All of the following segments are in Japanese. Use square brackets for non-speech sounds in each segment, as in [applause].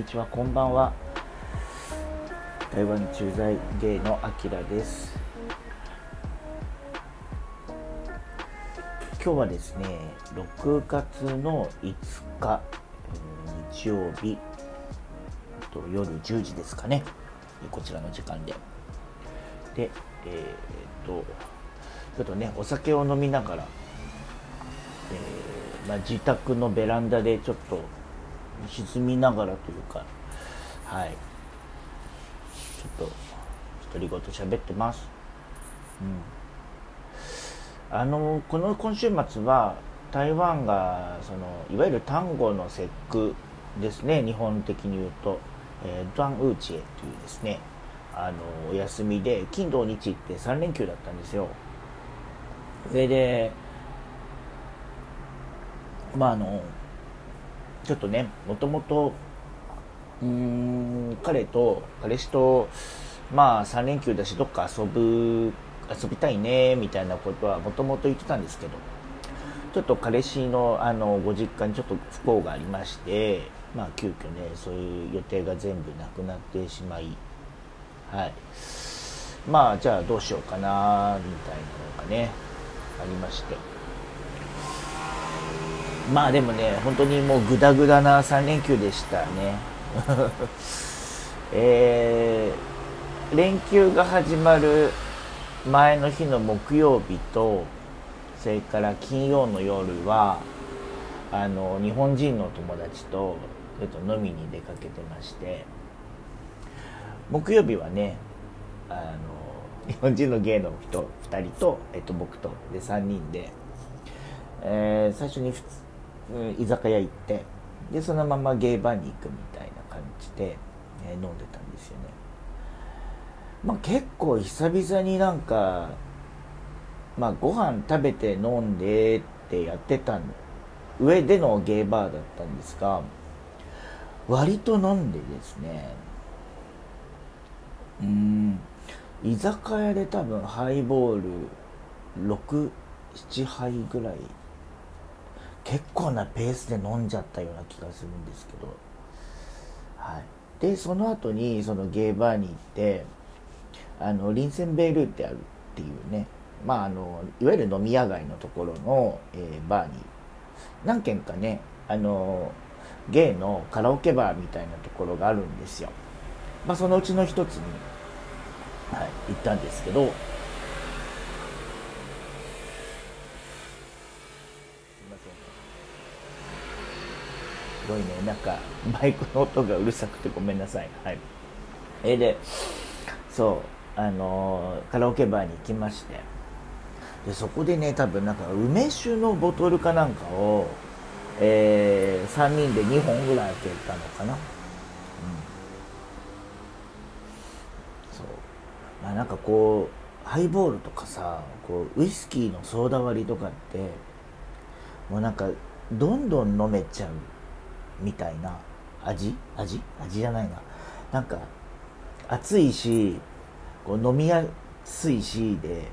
にちはこんばんは。台湾駐在芸のあきらです。今日はですね6月の5日日曜日と夜10時ですかね。こちらの時間で。でえー、っとちょっとねお酒を飲みながら、えー、まあ、自宅のベランダでちょっと沈みながらというかはい。ちょっと独り言喋ってます。うん。あのこの今週末は台湾がそのいわゆる端午の節句ですね。日本的に言うと、えー、ドンウーチエというですね。あのお休みで金土日って3連休だったんですよ。それでまああのちょっとねもともとうん彼と彼氏とまあ3連休だしどっか遊ぶ遊びたいねみたいなことはもともと言ってたんですけどちょっと彼氏のあのご実家にちょっと不幸がありましてまあ急遽ねそういう予定が全部なくなってしまいはい。まあじゃあどうしようかなみたいなのがねありまして。まあでもね本当にもうグダグダな3連休でしたね。[laughs] えー、連休が始まる前の日の木曜日とそれから金曜の夜はあの日本人の友達とちょっと飲みに出かけてまして。木曜日はねあの日本人の芸の人2人と、えっと、僕とで3人で、えー、最初に普通、居酒屋行ってでそのままゲーバーに行くみたいな感じで、え、飲んでたんですよね。まあ結構久々になんかまあご飯食べて飲んでってやってた上でのゲーバーだったんですが割と飲んでですねうん居酒屋で多分ハイボール67杯ぐらい結構なペースで飲んじゃったような気がするんですけど。はい。でその後にそのゲーバーに行ってあのリンセンベールってあるっていうね。まああのいわゆる飲み屋街のところの、えー、バーに何軒かねあのゲイのカラオケバーみたいなところがあるんですよ。まあそのうちの一つにはい、行ったんですけど、ごいね、なんか、バイクの音がうるさくてごめんなさい。はい。えー、で、そう、あの、カラオケバーに行きまして、で、そこでね、多分なんか、梅酒のボトルかなんかを、えー、3人で2本ぐらい開けたのかな。うん。そうまあ、なんかこうハイボールとかさこうウイスキーのソーダ割りとかってもうなんかどんどん飲めちゃうみたいな味？味？味じゃないな。なんか熱いしこう飲みやすいしで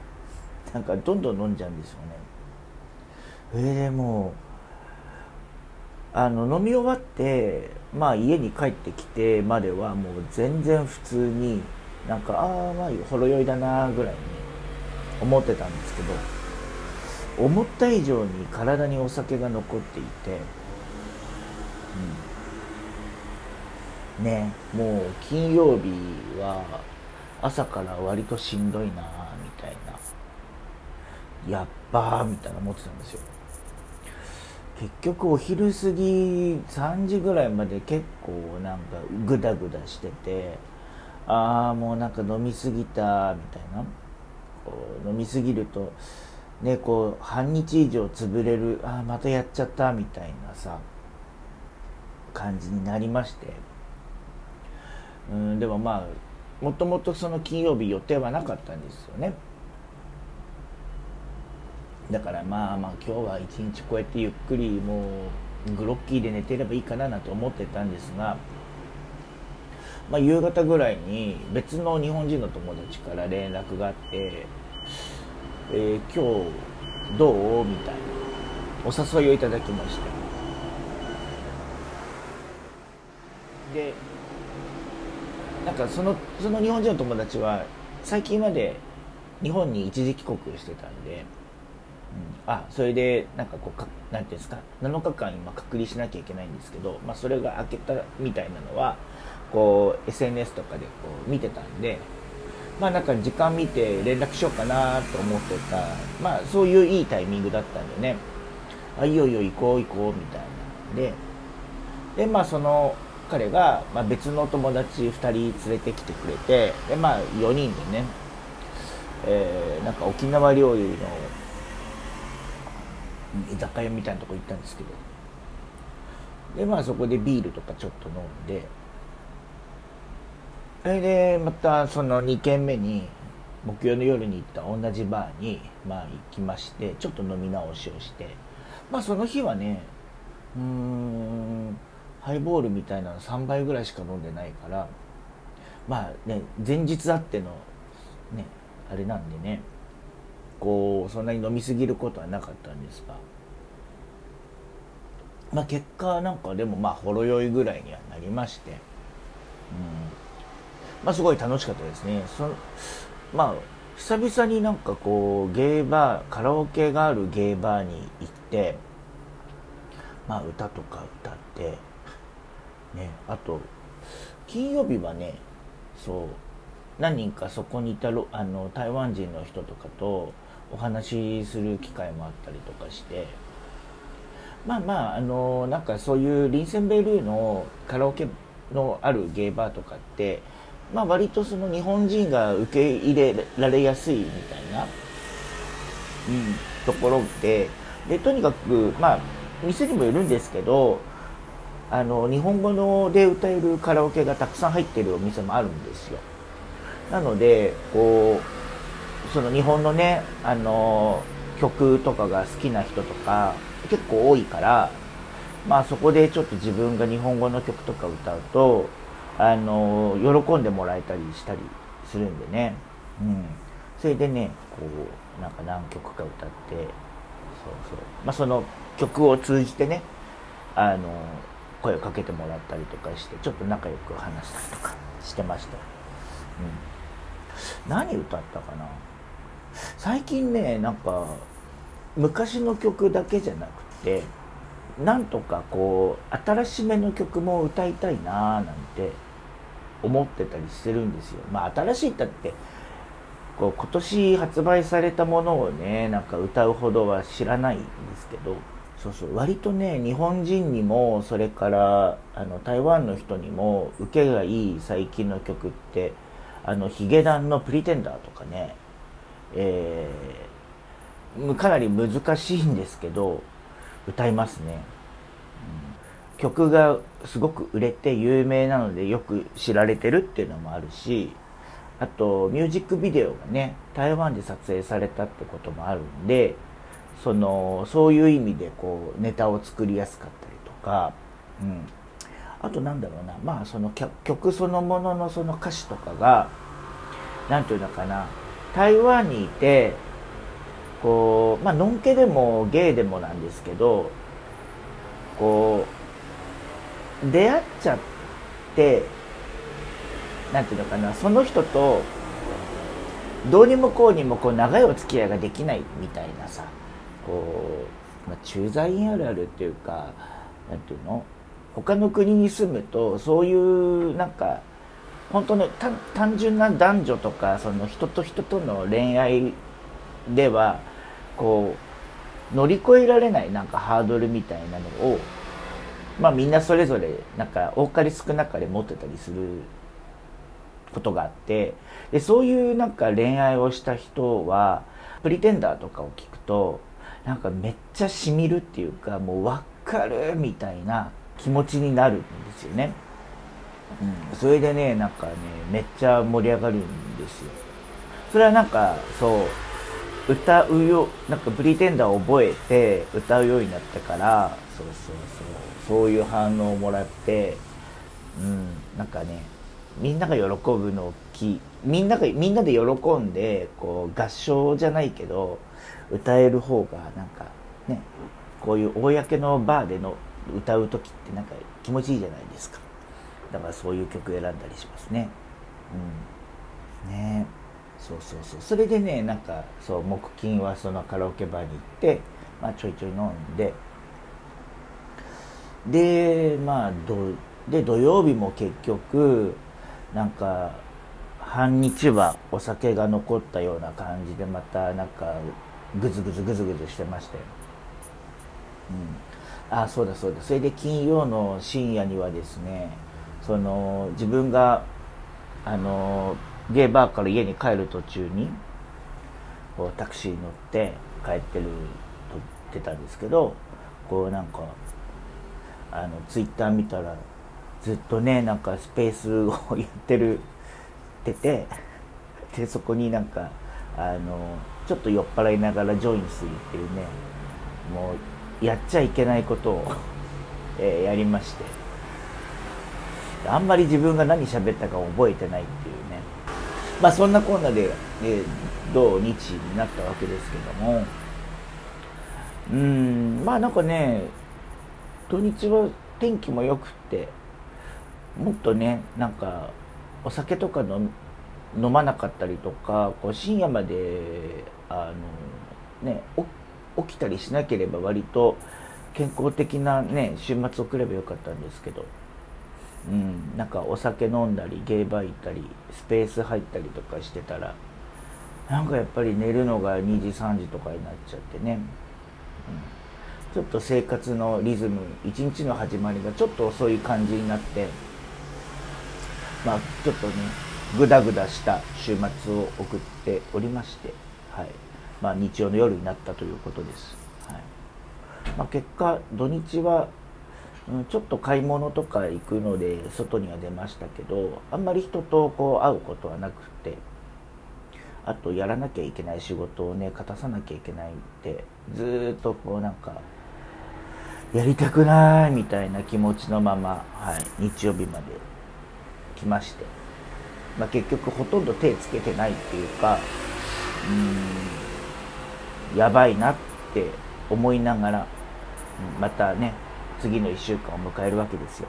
なんかどんどん飲んじゃうんですよね。それでもうあの飲み終わってまあ家に帰ってきてまではもう全然普通になんかああまあほろ酔いだなぐらいに思ってたんですけど思った以上に体にお酒が残っていて、うん、ねもう金曜日は朝から割としんどいなみたいな。やっばーみたいな思ってたんですよ。結局お昼過ぎ3時ぐらいまで結構なんかグダグダしててああもうなんか飲みすぎたみたいな。こう飲みすぎるとねこう半日以上潰れるああまたやっちゃったみたいなさ。感じになりまして。うんでもまあもともとその金曜日予定はなかったんですよね。だからまあまあ今日は一日こうやってゆっくりもうグロッキーで寝てればいいかななんて思ってたんですがまあ、夕方ぐらいに別の日本人の友達から連絡があって、えー、今日どう？みたいな。お誘いをいただきまして。でなんかそのその日本人の友達は最近まで日本に一時帰国してたんで、うん、あそれでなんかこうかなんていうんですか7日間今隔離しなきゃいけないんですけど、まあ、それが明けたみたいなのはこう SNS とかでこう見てたんでまあなんか時間見て連絡しようかなと思ってたまあそういういいタイミングだったんでね。あいよいよ行こう行こうみたいなんで。でまあその彼が、まあ、別の友達2人連れてきてくれてでまあ4人でね、えー、なんか沖縄料理の居酒屋みたいなとこ行ったんですけど。でまあそこでビールとかちょっと飲んで。それでまたその2軒目に木曜の夜に行った同じバーにまあ行きましてちょっと飲み直しをして。まあその日はねうーんハイボールみたいなの3杯ぐらいしか飲んでないからまあね前日あってのねあれなんでねこうそんなに飲みすぎることはなかったんですが。まあ結果なんかでもまあほろ酔いぐらいにはなりまして。うん。まあすごい楽しかったですね。そまあ久々になんかこうゲーバーカラオケがあるゲーバーに行ってまあ歌とか歌ってね。あと金曜日はねそう何人かそこにいたあの台湾人の人とかとお話しする機会もあったりとかしてまあまああのなんかそういうリンセンベルーのカラオケのあるゲーバーとかってまあ割とその日本人が受け入れられやすいみたいな、うん、ところででとにかくまあ店にもよるんですけどあの日本語ので歌えるカラオケがたくさん入ってるお店もあるんですよ。なのでこうその日本のねあの曲とかが好きな人とか結構多いからまあそこでちょっと自分が日本語の曲とか歌うとあの喜んでもらえたりしたりするんでね。うん。それでねこうなんか何曲か歌ってそうそう。まあその曲を通じてねあの声をかけてもらったりとかしてちょっと仲良く話したりとかしてました、うん、何歌ったかな？最近ねなんか昔の曲だけじゃなくてなんとかこう新しめの曲も歌いたいなーなんて思ってたりしてるんですよ。まあ新しいったってこう今年発売されたものをねなんか歌うほどは知らないんですけどそうそう。割とね日本人にもそれからあの台湾の人にも受けがいい最近の曲ってあのヒゲダンの「プリテンダー」とかね、えー、かなり難しいんですけど歌いますね、うん、曲がすごく売れて有名なのでよく知られてるっていうのもあるしあとミュージックビデオがね台湾で撮影されたってこともあるんでそのそういう意味でこうネタを作りやすかったりとか、うん、あとなんだろうな。まあその曲そのもののその歌詞とかが何て言うのかな。台湾にいてこうまあのんけでもゲイでもなんですけどこう出会っちゃって何て言うのかな。その人とどうにもこうにもこう長いお付き合いができないみたいなさ。こう、まあ、駐在員あるあるっていうか何ていうの？他の国に住むとそういうなんか本当の単純な男女とかその人と人との恋愛ではこう乗り越えられないなんかハードルみたいなのをまあみんなそれぞれなんか多かれ少なかれ持ってたりすることがあってでそういうなんか恋愛をした人はプリテンダーとかを聞くとなんかめっちゃしみるっていうかもう分かるみたいな気持ちになるんですよね、うん、それでねなんかねめっちゃ盛り上がるんですよ。それはなんかそう歌うよなんかプリテンダーを覚えて歌うようになってからそうそうそうそういう反応をもらってうんなんかねみんなが喜ぶのをきみんながみんなで喜んでこう合唱じゃないけど歌える方がなんかねこういう公のバーでの歌う時ってなんか気持ちいいじゃないですか。だからそういう曲選んだりしますね。うん。ね。そうそうそう。それでねなんかそう木金はそのカラオケバーに行って、まあ、ちょいちょい飲んで。でまあどで土曜日も結局なんか半日はお酒が残ったような感じでまたなんかグズグズグズグズしてましたよ、うん、あそうだそうだ。それで金曜の深夜にはですねその自分があのゲーバーから家に帰る途中にこうタクシーに乗って帰ってるとってたんですけどこうなんかあのツイッター見たらずっとねなんかスペースを [laughs] やってるっててでそこになんかあのちょっと酔っ払いながらジョインするっていうねもうやっちゃいけないことをえ、やりまして。あんまり自分が何喋ったか覚えてないっていうね。まあそんなこんなで、えー、土日になったわけですけども。うんまあなんかね土日は天気も良くってもっとねなんかお酒とかの飲まなかったりとかこう深夜まであの、ね、起きたりしなければ割と健康的な、ね、週末を送ればよかったんですけど、うん、なんかお酒飲んだりゲーバー行ったりスペース入ったりとかしてたらなんかやっぱり寝るのが2時3時とかになっちゃってね。うんちょっと生活のリズム一日の始まりがちょっと遅い感じになってまあちょっとねぐだぐだした週末を送っておりまして、はい。まあ、日曜の夜になったということです、はい。まあ、結果土日は、うん、ちょっと買い物とか行くので外には出ましたけどあんまり人とこう会うことはなくてあとやらなきゃいけない仕事をね勝たさなきゃいけないってずっとこうなんかやりたくないみたいな気持ちのまま、はい、日曜日まで来まして、まあ、結局ほとんど手つけてないっていうかうんやばいなって思いながらまたね次の1週間を迎えるわけですよ。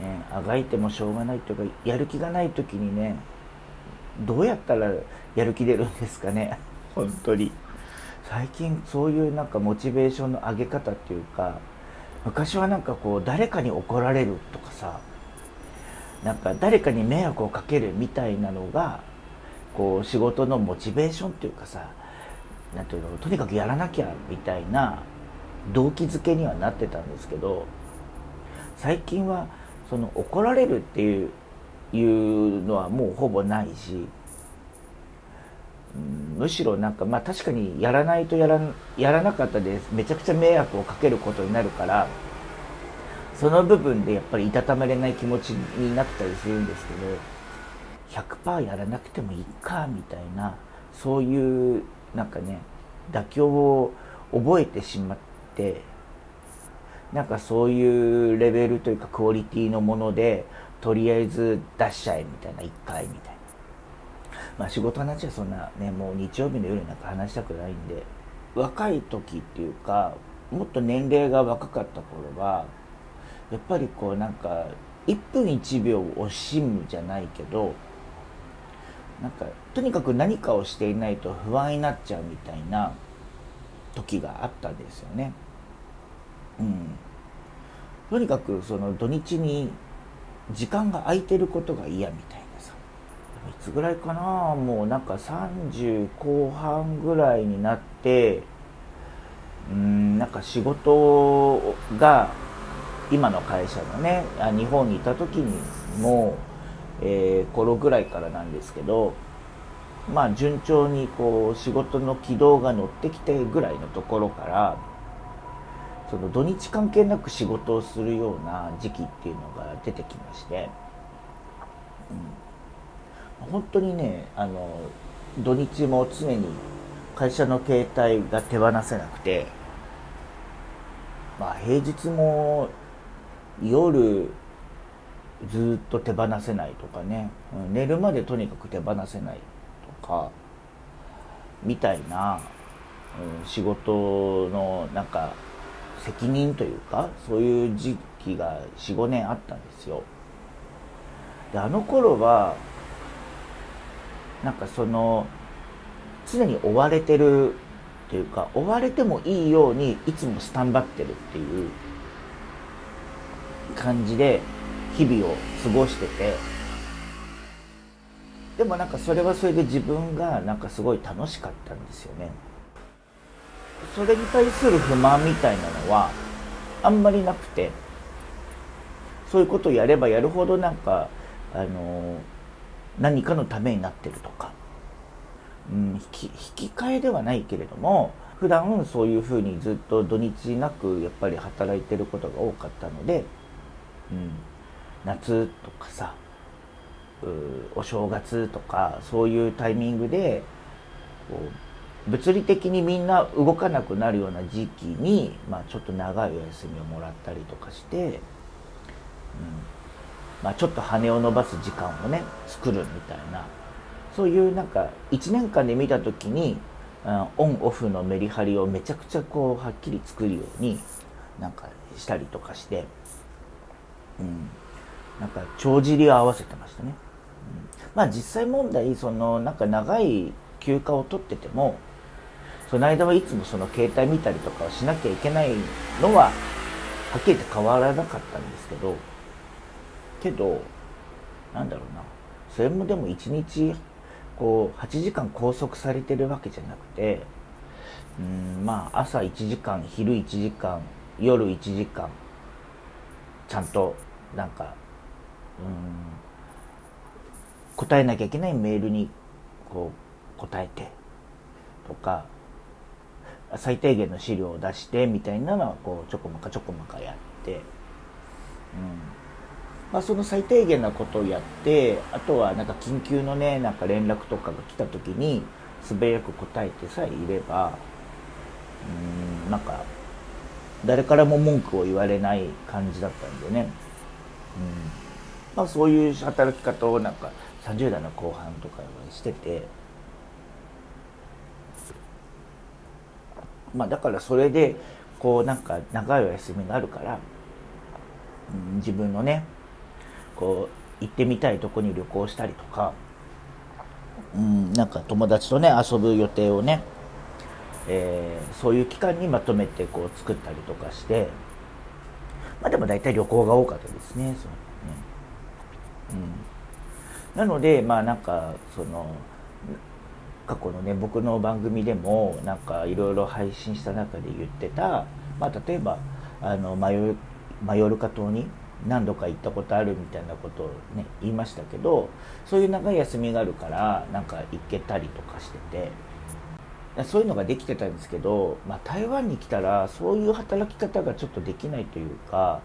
はいね、あがいてもしょうがないというかやる気がない時にねどうやったらやる気出るんですかね [laughs] 本当に。最近そういうなんかモチベーションの上げ方っていうか昔はなんかこう誰かに怒られるとかさなんか誰かに迷惑をかけるみたいなのがこう仕事のモチベーションっていうかさなんていうのとにかくやらなきゃみたいな動機づけにはなってたんですけど最近はその怒られるっていういうのはもうほぼないしむしろなんかまあ確かにやらないとやらやらなかったです。めちゃくちゃ迷惑をかけることになるからその部分でやっぱりいたたまれない気持ちになったりするんですけど100%やらなくてもいいかみたいなそういうなんかね妥協を覚えてしまってなんかそういうレベルというかクオリティのものでとりあえず出しちゃえみたいな1回みたいな。まあ仕事の話はそんなねもう日曜日の夜なんか話したくないんで若い時っていうかもっと年齢が若かった頃はやっぱりこうなんか1分1秒を惜しむじゃないけどなんかとにかく何かをしていないと不安になっちゃうみたいな時があったんですよね。うん、とにかくその土日に時間が空いてることが嫌みたいなさ。いつぐらいかな？もうなんか30後半ぐらいになってうんなんか仕事が今の会社のね日本にいた時にも、えー、頃ぐらいからなんですけどまあ順調にこう仕事の軌道が乗ってきてぐらいのところからその土日関係なく仕事をするような時期っていうのが出てきまして、うん。本当にねあの土日も常に会社の携帯が手放せなくてまあ平日も夜ずっと手放せないとかね、うん、寝るまでとにかく手放せないとかみたいな、うん、仕事のなんか責任というかそういう時期が45年あったんですよ。であの頃はなんかその常に追われてるというか追われてもいいようにいつもスタンバってるっていう感じで日々を過ごしててでもなんかそれはそれで自分がなんかすごい楽しかったんですよね。それに対する不満みたいなのはあんまりなくてそういうことをやればやるほどなんかあの何かのためになってるとかうん、引き引き換えではないけれども普段そういうふうにずっと土日なくやっぱり働いてることが多かったので、うん、夏とかさお正月とかそういうタイミングでこう物理的にみんな動かなくなるような時期に、まあ、ちょっと長いお休みをもらったりとかして、うん。まあ、ちょっと羽を伸ばす時間をね作るみたいなそういうなんか1年間で見た時にうんオンオフのメリハリをめちゃくちゃこうはっきり作るようになんかしたりとかして、うん、なんか帳尻を合わせてましたね、うん、まあ実際問題そのなんか長い休暇を取っててもその間はいつもその携帯見たりとかをしなきゃいけないのははっきり言って変わらなかったんですけどけどなんだろうな。それもでも1日こう8時間拘束されてるわけじゃなくてうんまあ朝1時間昼1時間夜1時間ちゃんとなんかうん答えなきゃいけないメールにこう答えてとか最低限の資料を出してみたいなのはこうちょこまかちょこまかやって、うん、まあ、その最低限なことをやってあとはなんか緊急のねなんか連絡とかが来た時に素早く答えてさえいればうんなんか誰からも文句を言われない感じだったんでね、まあ、そういう働き方をなんか30代の後半とかしてて、まあ、だからそれでこうなんか長いお休みがあるから、うん、自分のねこう行ってみたいとこに旅行したりとか、うん、なんか友達とね遊ぶ予定をね、えー、そういう期間にまとめてこう作ったりとかして。まあでも大体旅行が多かったですねそのね、うん、なのでまあなんかその過去のね僕の番組でもなんかいろいろ配信した中で言ってた、まあ、例えばあのマヨマヨルカ島に何度か行ったことあるみたいなことをね言いましたけどそういう長い休みがあるからなんか行けたりとかしててそういうのができてたんですけど、まあ、台湾に来たらそういう働き方がちょっとできないというか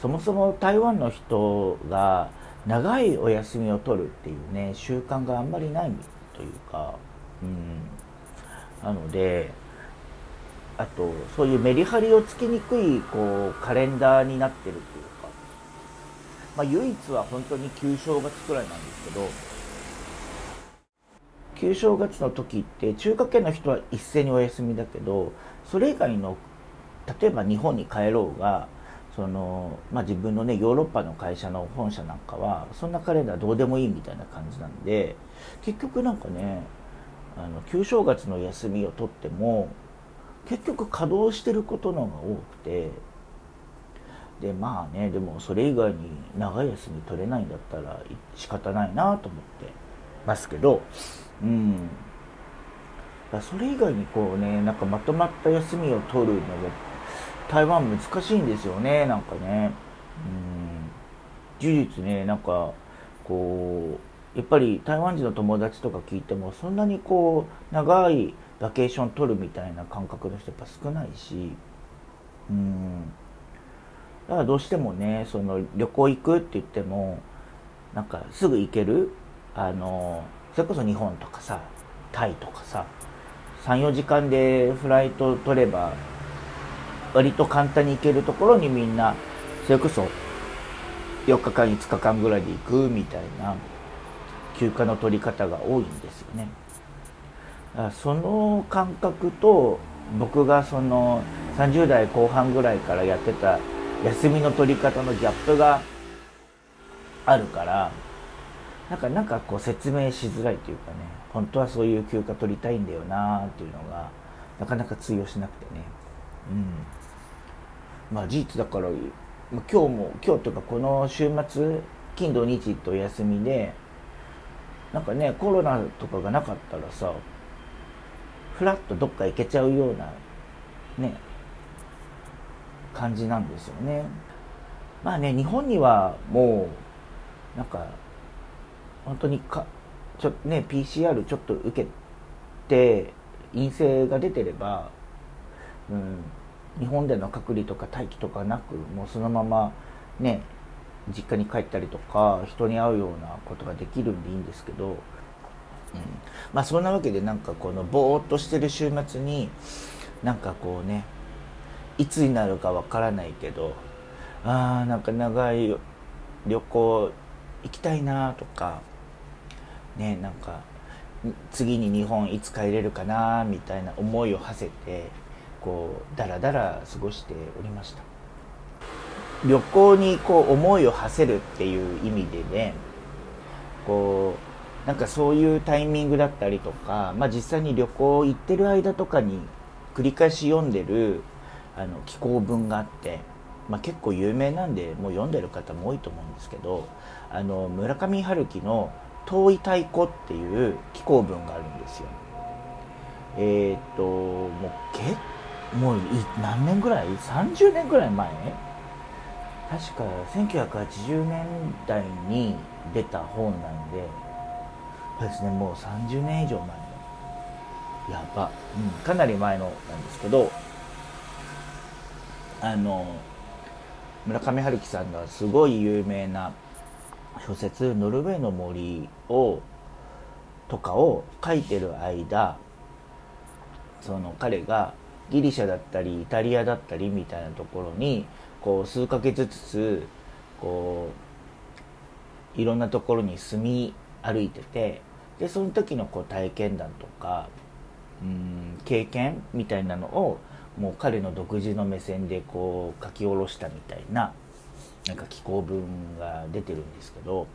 そもそも台湾の人が長いお休みを取るっていうね習慣があんまりないというか、うん、なのであとそういうメリハリをつけにくいこうカレンダーになってるっていうか。まあ、唯一は本当に旧正月くらいなんですけど旧正月の時って中華圏の人は一斉にお休みだけどそれ以外の例えば日本に帰ろうがその、まあ、自分のねヨーロッパの会社の本社なんかはそんなカレンダーどうでもいいみたいな感じなんで結局なんかねあの旧正月の休みを取っても結局稼働してることの方が多くてでまあねでもそれ以外に長い休み取れないんだったら仕方ないなと思ってますけどうん。それ以外にこうねなんかまとまった休みを取るのが台湾難しいんですよねなんかね。うん。事実ねなんかこうやっぱり台湾人の友達とか聞いてもそんなにこう長いバケーション取るみたいな感覚の人やっぱ少ないし。うん。だからどうしてもねその旅行行くって言ってもなんかすぐ行けるあのそれこそ日本とかさタイとかさ34時間でフライト取れば割と簡単に行けるところにみんなそれこそ4日間5日間ぐらいで行くみたいな休暇の取り方が多いんですよね。その感覚と僕がその30代後半ぐらいからやってた休みの取り方のギャップがあるからなんかなんかこう説明しづらいというかね本当はそういう休暇取りたいんだよなっていうのがなかなか通用しなくてね。うん。まあ事実だから今日も今日というかこの週末金土日とお休みでなんかねコロナとかがなかったらさふらっとどっか行けちゃうようなね感じなんですよね。まあね日本にはもうなんか本当にかちょね PCR ちょっと受けて陰性が出てれば、うん、日本での隔離とか待機とかなくもうそのままね実家に帰ったりとか人に会うようなことができるんでいいんですけど、うん、まあそんなわけでなんかこのぼーっとしてる週末になんかこうねいつになるかわからないけどあーなんか長い旅行行きたいなとかねなんか次に日本いつ帰れるかなみたいな思いを馳せてこうだらだら過ごしておりました。旅行にこう思いを馳せるっていう意味でねこうなんかそういうタイミングだったりとか、まあ、実際に旅行行ってる間とかに繰り返し読んでるあの寄稿文があって、まあ、結構有名なんでもう読んでる方も多いと思うんですけどあの村上春樹の「遠い太鼓」っていう寄稿文があるんですよ。えっ、ともう結もう何年ぐらい ?30 年ぐらい前？確か1980年代に出た本なんでそうですねもう30年以上前のやば、うん、かなり前のなんですけどあの村上春樹さんがすごい有名な小説「ノルウェーの森を」とかを書いてる間その彼がギリシャだったりイタリアだったりみたいなところにこう数ヶ月ずつこういろんなところに住み歩いててでその時のこう体験談とかうん経験みたいなのをもう彼の独自の目線でこう書き下ろしたみたいななんか寄稿文が出てるんですけど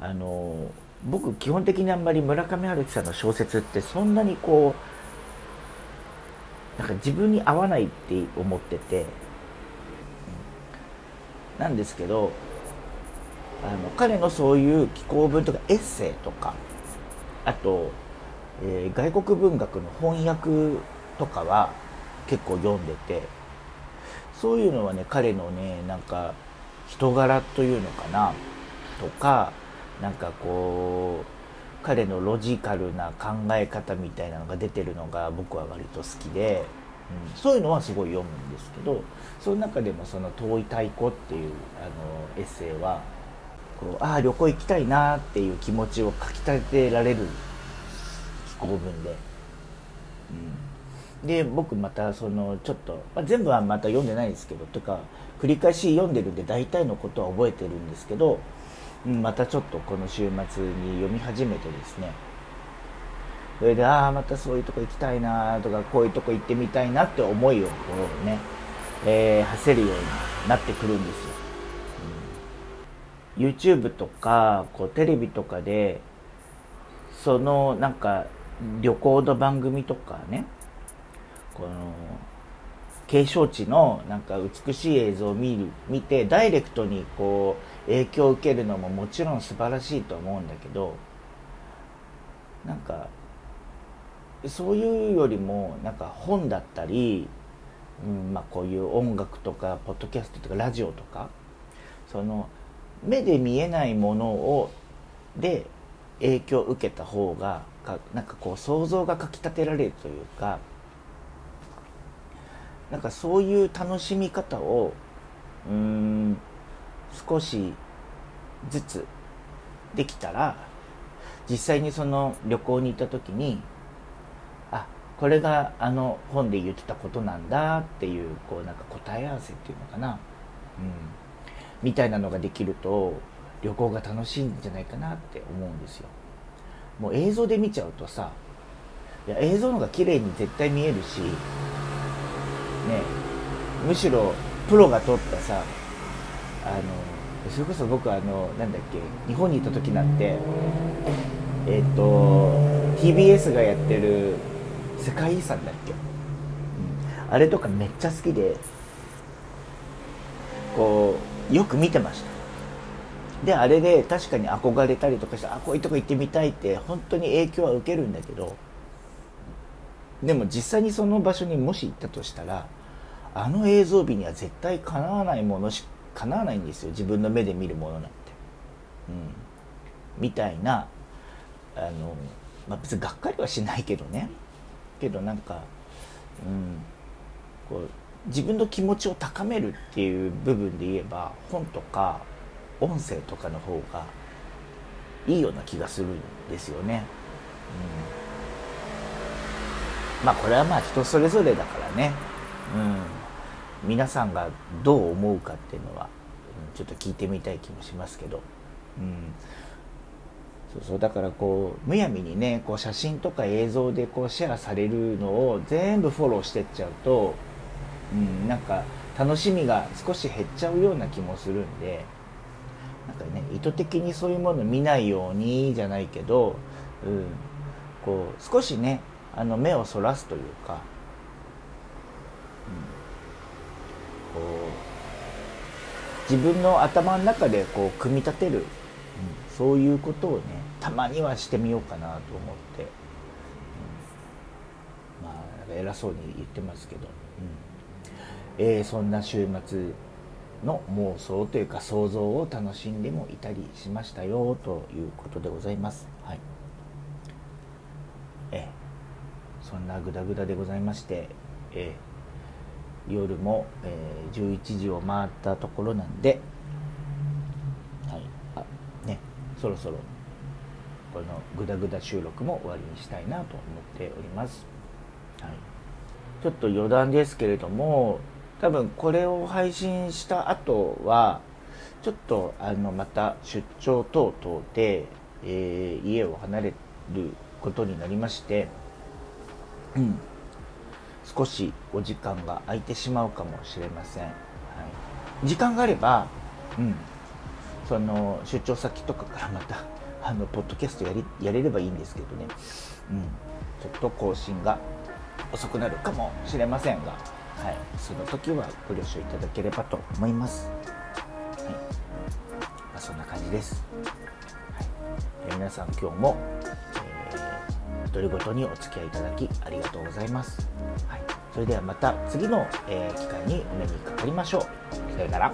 あの僕基本的にあんまり村上春樹さんの小説ってそんなにこうなんか自分に合わないって思ってて、なんですけどあの彼のそういう寄稿文とかエッセイとかあと、えー、外国文学の翻訳とかは結構読んでてそういうのはね彼のねなんか人柄というのかなとかなんかこう彼のロジカルな考え方みたいなのが出てるのが僕は割と好きで、うん、そういうのはすごい読むんですけどその中でもその「遠い太鼓」っていうあのエッセイはこうああ旅行行きたいなっていう気持ちをかきたてられる気候文で。うんで僕またそのちょっと、まあ、全部はまた読んでないですけどとか繰り返し読んでるんで大体のことは覚えてるんですけど、うん、またちょっとこの週末に読み始めてですね。それでああまたそういうとこ行きたいなとかこういうとこ行ってみたいなって思いをこうね、えー、馳せるようになってくるんですよ、うん、YouTube とかこうテレビとかでそのなんか旅行の番組とかねこの景勝地のなんか美しい映像を見る見てダイレクトにこう影響を受けるのももちろん素晴らしいと思うんだけどなんかそういうよりもなんか本だったり、うんまあ、こういう音楽とかポッドキャストとかラジオとかその目で見えないものをで影響を受けた方がかなんかこう想像がかきたてられるというかなんかそういう楽しみ方をうん少しずつできたら実際にその旅行に行った時にあこれがあの本で言ってたことなんだっていうこうなんか答え合わせっていうのかな、うん、みたいなのができると旅行が楽しいんじゃないかなって思うんですよ。もう映像で見ちゃうとさいや映像の方が綺麗に絶対見えるしむしろプロが撮ったさあのそれこそ僕あのなんだっけ日本にいた時なんてえっ、と TBS がやってる世界遺産だっけ、うん、あれとかめっちゃ好きでこうよく見てました。であれで確かに憧れたりとかしてあこういうとこ行ってみたいって本当に影響は受けるんだけどでも実際にその場所にもし行ったとしたらあの映像美には絶対かなわないものしかなわないんですよ。自分の目で見るものなんて、うん、みたいなあの、まあ、別にがっかりはしないけどね。けどなんか、うん、こう自分の気持ちを高めるっていう部分で言えば本とか音声とかの方がいいような気がするんですよね。うん、まあこれはまあ人それぞれだからね、うん、皆さんがどう思うかっていうのは、うん、ちょっと聞いてみたい気もしますけど、うん、そうそう。だからこうむやみにねこう写真とか映像でこうシェアされるのを全部フォローしてっちゃうと、うん、なんか楽しみが少し減っちゃうような気もするんで。なんかね意図的にそういうもの見ないようにじゃないけど、うん、こう少しねあの目をそらすというか、うん、こう自分の頭の中でこう組み立てる、うん、そういうことをねたまにはしてみようかなと思って、うん、まあ偉そうに言ってますけど、うん。えー、そんな週末の妄想というか想像を楽しんでもいたりしましたよということでございます。はい、えそんなグダグダでございまして、え夜も、えー、11時を回ったところなんで、はいあね、そろそろこのグダグダ収録も終わりにしたいなと思っております。はい、ちょっと余談ですけれども多分これを配信した後はちょっとあのまた出張等々で、えー、家を離れることになりまして、うん、少しお時間が空いてしまうかもしれません、はい、時間があれば、うん、その出張先とかからまた [laughs] あのポッドキャストやりやれればいいんですけどね、うん、ちょっと更新が遅くなるかもしれませんがはい、その時はご了承いただければと思います。はい。まあ、そんな感じです。はい、皆さん今日も、独り言にお付き合いいただきありがとうございます。はい、それではまた次の、えー、機会にお目にかかりましょう。さよなら。